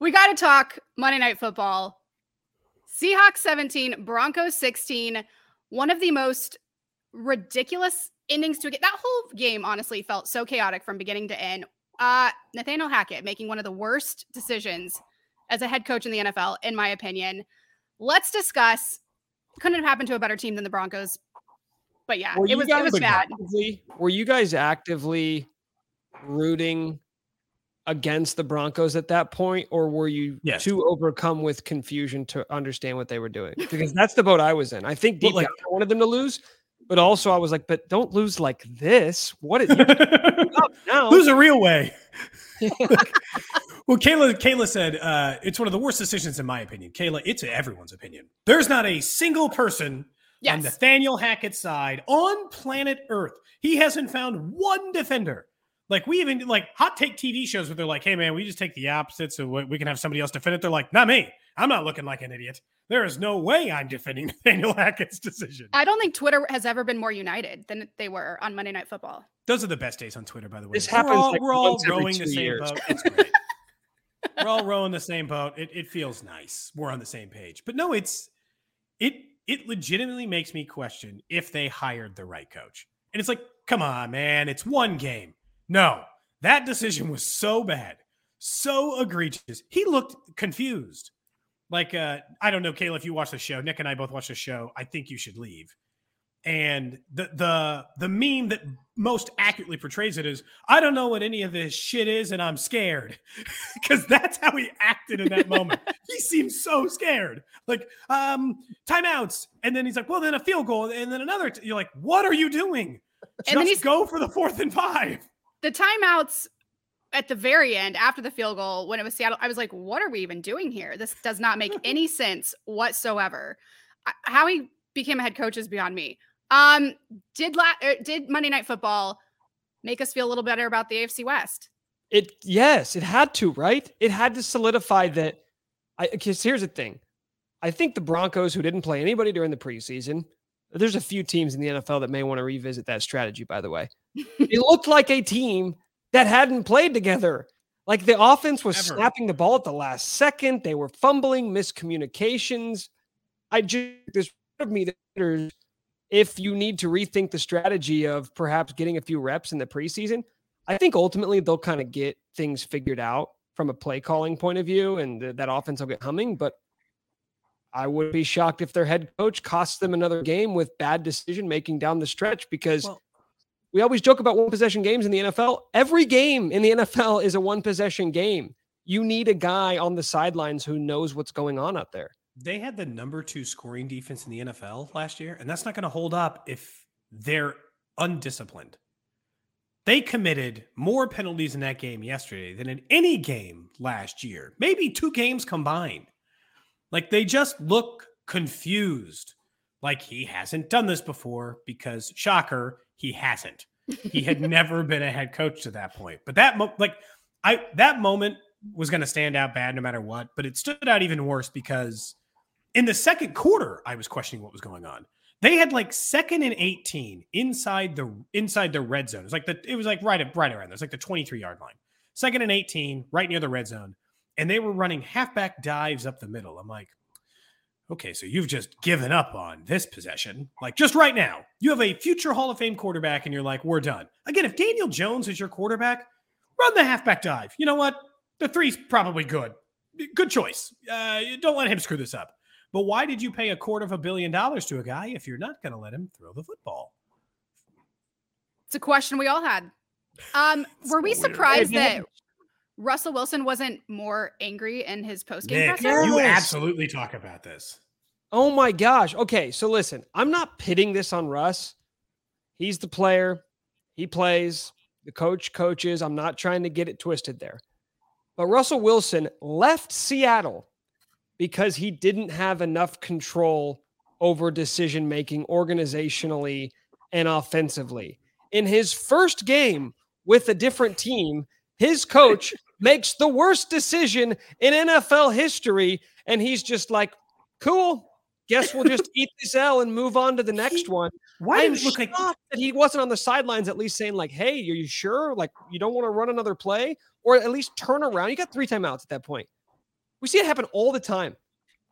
We got to talk Monday Night Football. Seahawks 17, Broncos 16. One of the most ridiculous endings to get. That whole game honestly felt so chaotic from beginning to end. Uh, Nathaniel Hackett making one of the worst decisions as a head coach in the NFL, in my opinion. Let's discuss. Couldn't have happened to a better team than the Broncos. But yeah, it was, it was bad. Were you guys actively rooting against the Broncos at that point, or were you yes. too overcome with confusion to understand what they were doing? Because that's the boat I was in. I think deep like, down I wanted them to lose, but also I was like, but don't lose like this. What is now? Lose a real way. well, Kayla, Kayla said uh, it's one of the worst decisions in my opinion. Kayla, it's everyone's opinion. There's not a single person yes. on Nathaniel Hackett's side on planet Earth. He hasn't found one defender like we even like hot take TV shows where they're like, "Hey man, we just take the opposite so we can have somebody else defend it." They're like, "Not me. I'm not looking like an idiot. There is no way I'm defending Nathaniel Hackett's decision." I don't think Twitter has ever been more united than they were on Monday Night Football. Those are the best days on Twitter, by the way. This we're happens. All, like we're all rowing the same years. boat. It's great. we're all rowing the same boat. It, it feels nice. We're on the same page. But no, it's it it legitimately makes me question if they hired the right coach. And it's like, come on, man, it's one game. No, that decision was so bad, so egregious. He looked confused. Like, uh, I don't know, Kayla, if you watch the show, Nick and I both watch the show. I think you should leave. And the the the meme that most accurately portrays it is, I don't know what any of this shit is, and I'm scared. Because that's how he acted in that moment. he seemed so scared. Like, um, timeouts. And then he's like, well, then a field goal, and then another. T-. You're like, what are you doing? Just and then he's go for the fourth and five the timeouts at the very end after the field goal when it was Seattle, I was like, what are we even doing here? This does not make any sense whatsoever. How he became a head coach is beyond me. Um, did la- er, did Monday Night Football make us feel a little better about the AFC West? It yes, it had to, right? It had to solidify that. I because here's the thing. I think the Broncos, who didn't play anybody during the preseason, there's a few teams in the NFL that may want to revisit that strategy, by the way. it looked like a team that hadn't played together. Like the offense was Ever. snapping the ball at the last second. They were fumbling, miscommunications. I just this of me that if you need to rethink the strategy of perhaps getting a few reps in the preseason, I think ultimately they'll kind of get things figured out from a play calling point of view, and th- that offense will get humming. But I would be shocked if their head coach costs them another game with bad decision making down the stretch because well, we always joke about one possession games in the NFL. Every game in the NFL is a one possession game. You need a guy on the sidelines who knows what's going on out there. They had the number two scoring defense in the NFL last year, and that's not going to hold up if they're undisciplined. They committed more penalties in that game yesterday than in any game last year, maybe two games combined. Like they just look confused. Like he hasn't done this before because shocker, he hasn't. He had never been a head coach to that point. But that mo- like I that moment was going to stand out bad no matter what, but it stood out even worse because in the second quarter I was questioning what was going on. They had like second and 18 inside the inside the red zone. It was like the it was like right right around there. It's like the 23 yard line. Second and 18, right near the red zone. And they were running halfback dives up the middle. I'm like, okay, so you've just given up on this possession. Like just right now, you have a future Hall of Fame quarterback and you're like, we're done. Again, if Daniel Jones is your quarterback, run the halfback dive. You know what? The three's probably good. Good choice. Uh, don't let him screw this up. But why did you pay a quarter of a billion dollars to a guy if you're not going to let him throw the football? It's a question we all had. Um, were we surprised that Russell Wilson wasn't more angry in his post game presser? You absolutely talk about this. Oh my gosh. Okay, so listen, I'm not pitting this on Russ. He's the player. He plays. The coach coaches. I'm not trying to get it twisted there. But Russell Wilson left Seattle because he didn't have enough control over decision making organizationally and offensively. In his first game with a different team, his coach makes the worst decision in NFL history. And he's just like, cool. Guess we'll just eat this L and move on to the next one. Why did it look like that he wasn't on the sidelines at least saying, like, hey, are you sure? Like, you don't want to run another play? Or at least turn around. You got three timeouts at that point. We see it happen all the time.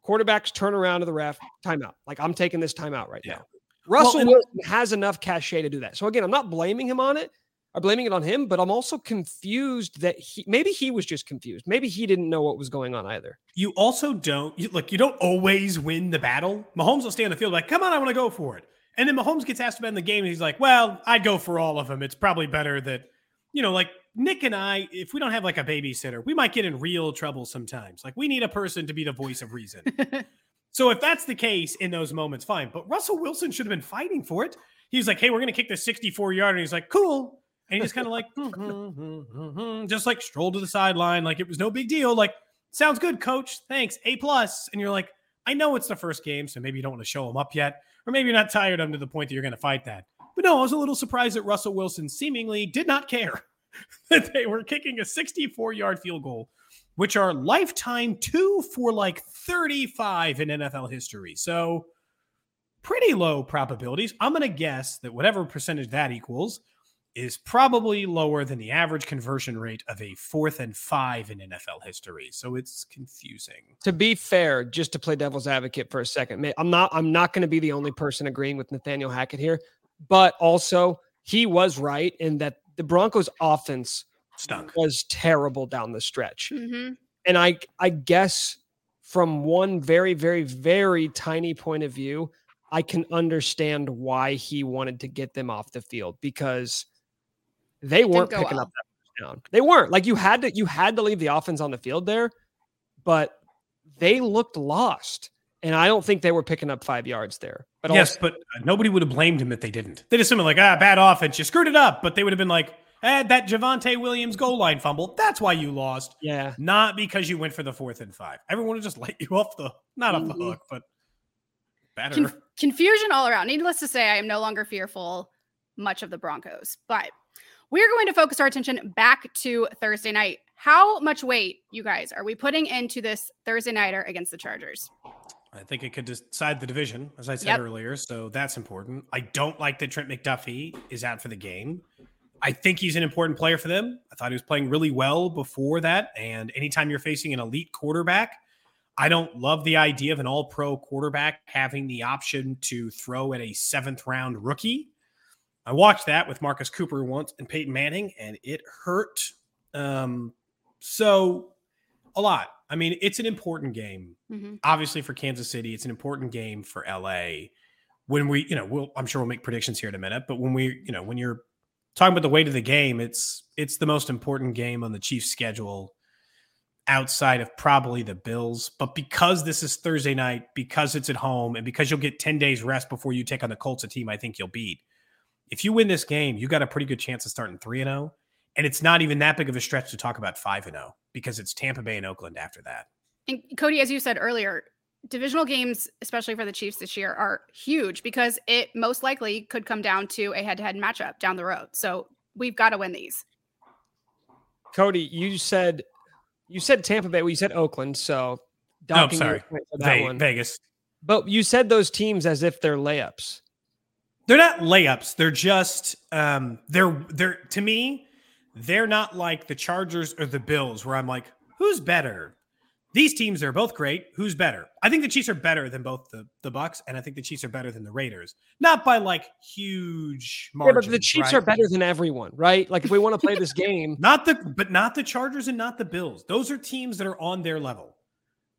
Quarterbacks turn around to the ref, timeout. Like I'm taking this timeout right Yeah. now. Russell and- Wilson has enough cachet to do that. So again, I'm not blaming him on it. I'm blaming it on him, but I'm also confused that he maybe he was just confused. Maybe he didn't know what was going on either. You also don't you, look. You don't always win the battle. Mahomes will stay on the field like, "Come on, I want to go for it." And then Mahomes gets asked about in the game, and he's like, "Well, I'd go for all of them. It's probably better that, you know, like Nick and I, if we don't have like a babysitter, we might get in real trouble sometimes. Like we need a person to be the voice of reason. so if that's the case in those moments, fine. But Russell Wilson should have been fighting for it. He was like, "Hey, we're gonna kick the 64 yard," and he's like, "Cool." And he just kind of like, just like strolled to the sideline, like it was no big deal. Like, sounds good, coach. Thanks, A plus. And you're like, I know it's the first game, so maybe you don't want to show him up yet, or maybe you're not tired of him to the point that you're going to fight that. But no, I was a little surprised that Russell Wilson seemingly did not care that they were kicking a 64 yard field goal, which are lifetime two for like 35 in NFL history. So pretty low probabilities. I'm going to guess that whatever percentage that equals is probably lower than the average conversion rate of a fourth and five in NFL history. So it's confusing. To be fair, just to play devil's advocate for a second, I'm not I'm not going to be the only person agreeing with Nathaniel Hackett here, but also he was right in that the Broncos offense Stunk. was terrible down the stretch. hmm And I I guess from one very very very tiny point of view, I can understand why he wanted to get them off the field because they weren't picking well. up that first down. They weren't. Like you had to you had to leave the offense on the field there, but they looked lost. And I don't think they were picking up five yards there. But yes, also, but uh, nobody would have blamed him if they didn't. They'd have been like, ah, bad offense. You screwed it up. But they would have been like, eh, that Javonte Williams goal line fumble. That's why you lost. yeah. Not because you went for the fourth and five. Everyone would just let you off the, not off the Mhm. hook, but better. Conf- confusion all around. Needless to say, I am no longer fearful much of the Broncos, but we're going to focus our attention back to Thursday night. How much weight, you guys, are we putting into this Thursday nighter against the Chargers? I think it could decide the division, as I said Yep. earlier. So that's important. I don't like that Trent McDuffie is out for the game. I think he's an important player for them. I thought he was playing really well before that. And anytime you're facing an elite quarterback, I don't love the idea of an all pro quarterback having the option to throw at a seventh round rookie. I watched that with Marcus Cooper once and Peyton Manning, and it hurt. Um, so a lot. I mean, it's an important game Mhm. obviously for Kansas City, it's an important game for LA. When we, you know, we'll I'm sure we'll make predictions here in a minute, but when we, you know, when you're talking about the weight of the game, it's it's the most important game on the Chiefs schedule outside of probably the Bills. But because this is Thursday night, because it's at home, and because you'll get 10 days rest before you take on the Colts, a team I think you'll beat. If you win this game, you got a pretty good chance of starting 3 and 0. And it's not even that big of a stretch to talk about 5 and 0 because it's Tampa Bay and Oakland after that. And Cody, as you said earlier, divisional games, especially for the Chiefs this year, are huge because it most likely could come down to a head to head matchup down the road. So we've got to win these. Cody, you said you said Tampa Bay. Well, you said Oakland. So Oh, docking your sorry. point that Ve- one. Vegas. But you said those teams as if they're layups. They're not layups. They're just um they're they're to me, they're not like the Chargers or the Bills where I'm like, who's better? These teams are both great. Who's better? I think the Chiefs are better than both the the Bucs, and I think the Chiefs are better than the Raiders. Not by like huge Yeah, but the Chiefs right? are better than everyone, right? Like if we want to play this game, Not the but not the Chargers and not the Bills. Those are teams that are on their level.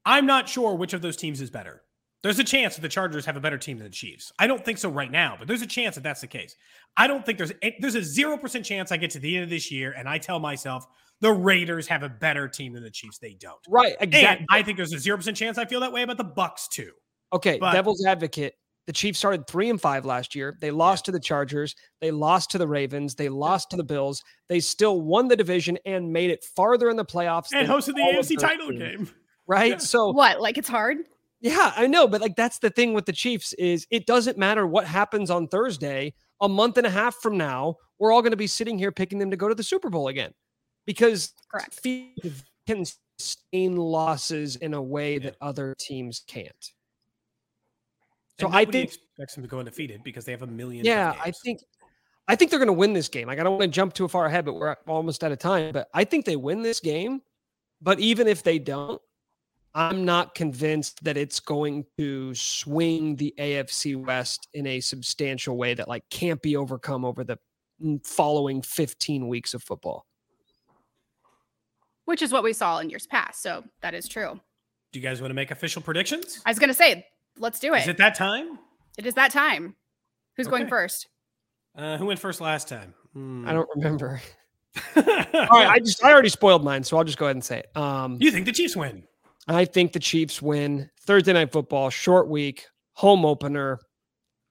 I'm not sure which of those teams is better. There's a chance that the Chargers have a better team than the Chiefs. I don't think so right now, but there's a chance that that's the case. I don't think there's a, there's a 0% chance I get to the end of this year and I tell myself the Raiders have a better team than the Chiefs. They don't. right? And Exactly. I think there's a 0% chance I feel that way about the Bucs too. Okay, but- devil's advocate. The Chiefs started three and five last year. They lost to the Chargers. They lost to the Ravens. They lost to the Bills. They still won the division and made it farther in the playoffs. And hosted the all AFC title teams, game. Right. Yeah. So What? Like it's hard? Yeah, I know, but like that's the thing with the Chiefs is it doesn't matter what happens on Thursday. A month and a half from now, we're all going to be sitting here picking them to go to the Super Bowl again because Correct. Can sustain losses in a way that other teams can't. So I nobody think, expects them to go undefeated because they have a million. yeah, I think, I think they're going to win this game. Like I don't want to jump too far ahead, but we're almost out of time. But I think they win this game. But even if they don't, I'm not convinced that it's going to swing the AFC West in a substantial way that like can't be overcome over the following 15 weeks of football. Which is what we saw in years past. So that is true. Do you guys want to make official predictions? I was going to say, let's do it. Is it that time? It is that time. Who's okay. going first? Uh, who went first last time? Mm. I don't remember. All right, I just I already spoiled mine, so I'll just go ahead and say it. Um, you think the Chiefs win? I think the Chiefs win. Thursday night football, short week, home opener.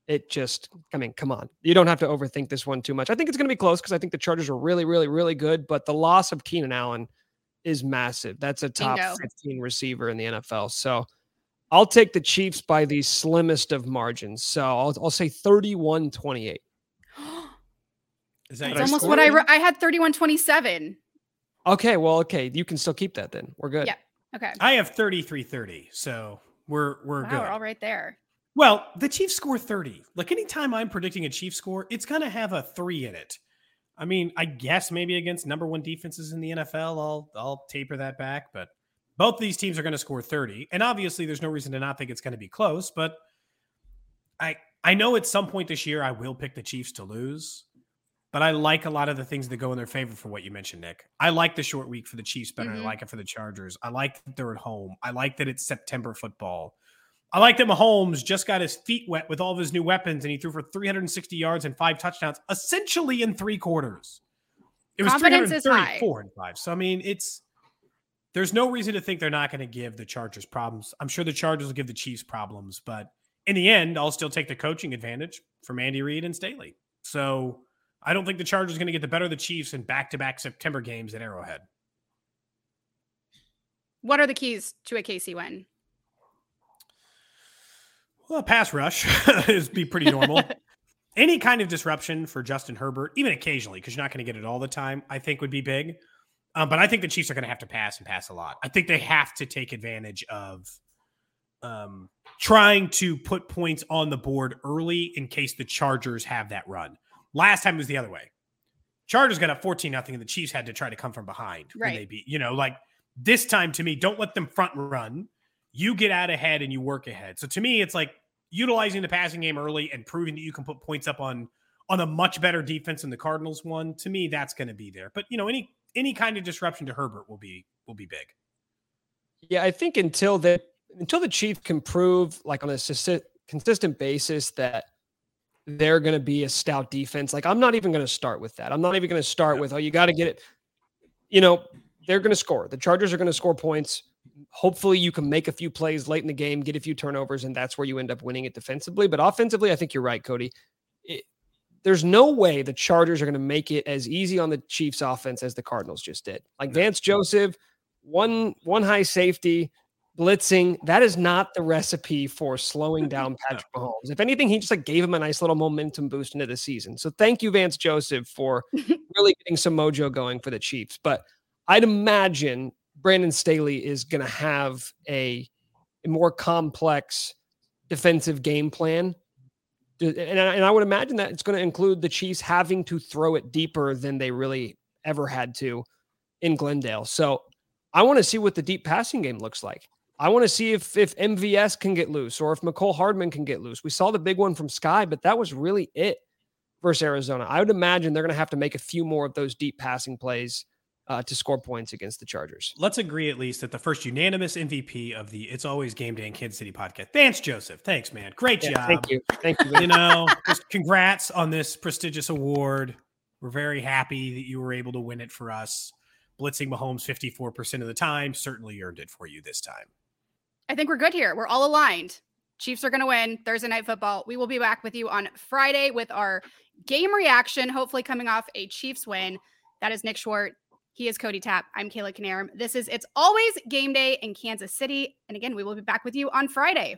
It just, I mean, come on. You don't have to overthink this one too much. I think it's going to be close because I think the Chargers are really, really, really good. But the loss of Keenan Allen is massive. That's a top Bingo. 15 receiver in the NFL. So I'll take the Chiefs by the slimmest of margins. So I'll, I'll say 31 28. Is that That's almost what I re- I had 31 27. Okay, well, okay, you can still keep that then. We're good. Yeah. Okay. I have 33 30. So we're we're wow, good. We're all right there. Well, the Chiefs score 30. Like anytime I'm predicting a Chiefs score, it's gonna have a three in it. I mean, I guess maybe against number one defenses in the NFL, I'll I'll taper that back, but both these teams are going to score 30. And obviously there's no reason to not think it's going to be close, but I I know at some point this year I will pick the Chiefs to lose, but I like a lot of the things that go in their favor for what you mentioned, Nick. I like the short week for the Chiefs better. Mm-hmm. I like it for the Chargers. I like that they're at home. I like that it's September football. I like that Mahomes just got his feet wet with all of his new weapons and he threw for 360 yards and five touchdowns, essentially in three quarters. It was Confidence 334 and five. So I mean, it's there's no reason to think they're not going to give the Chargers problems. I'm sure the Chargers will give the Chiefs problems, but in the end, I'll still take the coaching advantage from Andy Reid and Staley. So I don't think the Chargers are going to get the better of the Chiefs in back-to-back September games at Arrowhead. What are the keys to a KC win? Well, pass rush is be pretty normal. Any kind of disruption for Justin Herbert, even occasionally, because you're not going to get it all the time, I think would be big. Um, but I think the Chiefs are going to have to pass and pass a lot. I think they have to take advantage of um, trying to put points on the board early in case the Chargers have that run. Last time it was the other way. Chargers got up 14 nothing, and the Chiefs had to try to come from behind right. when they beat. You know, like this time to me, don't let them front run you get out ahead and you work ahead. So to me, it's like utilizing the passing game early and proving that you can put points up on on a much better defense than the Cardinals one. To me, that's going to be there. But you know, any any kind of disruption to Herbert will be will be big. Yeah, I think until the until the Chiefs can prove like on a consistent basis that they're going to be a stout defense. Like I'm not even going to start with that. I'm not even going to start with oh you got to get it. You know, they're going to score. The Chargers are going to score points hopefully you can make a few plays late in the game, get a few turnovers, and that's where you end up winning it defensively. But offensively, I think you're right, Cody. It, there's no way the Chargers are going to make it as easy on the Chiefs offense as the Cardinals just did. Like Vance Joseph, one one high safety, blitzing. That is not the recipe for slowing down Patrick Mahomes. If anything, he just like gave him a nice little momentum boost into the season. So thank you, Vance Joseph, for really getting some mojo going for the Chiefs. But I'd imagine Brandon Staley is going to have a, a, more complex defensive game plan. And I, and I would imagine that it's going to include the Chiefs having to throw it deeper than they really ever had to in Glendale. So I want to see what the deep passing game looks like. I want to see if if MVS can get loose or if Mecole Hardman can get loose. We saw the big one from Skyy, but that was really it versus Arizona. I would imagine they're going to have to make a few more of those deep passing plays uh, to score points against the Chargers. Let's agree at least that the first unanimous MVP of the It's Always Game Day in Kansas City podcast. Thanks, Joseph. Thanks, man. Great yeah, job. Thank you. Thank you. you know, just congrats on this prestigious award. We're very happy that you were able to win it for us. Blitzing Mahomes 54% of the time certainly earned it for you this time. I think we're good here. We're all aligned. Chiefs are going to win Thursday night football. We will be back with you on Friday with our game reaction, hopefully coming off a Chiefs win. That is Nick Schwartz. He is Cody Tapp. I'm Kayla Canarum. This is It's Always Game Day in Kansas City. And again, we will be back with you on Friday.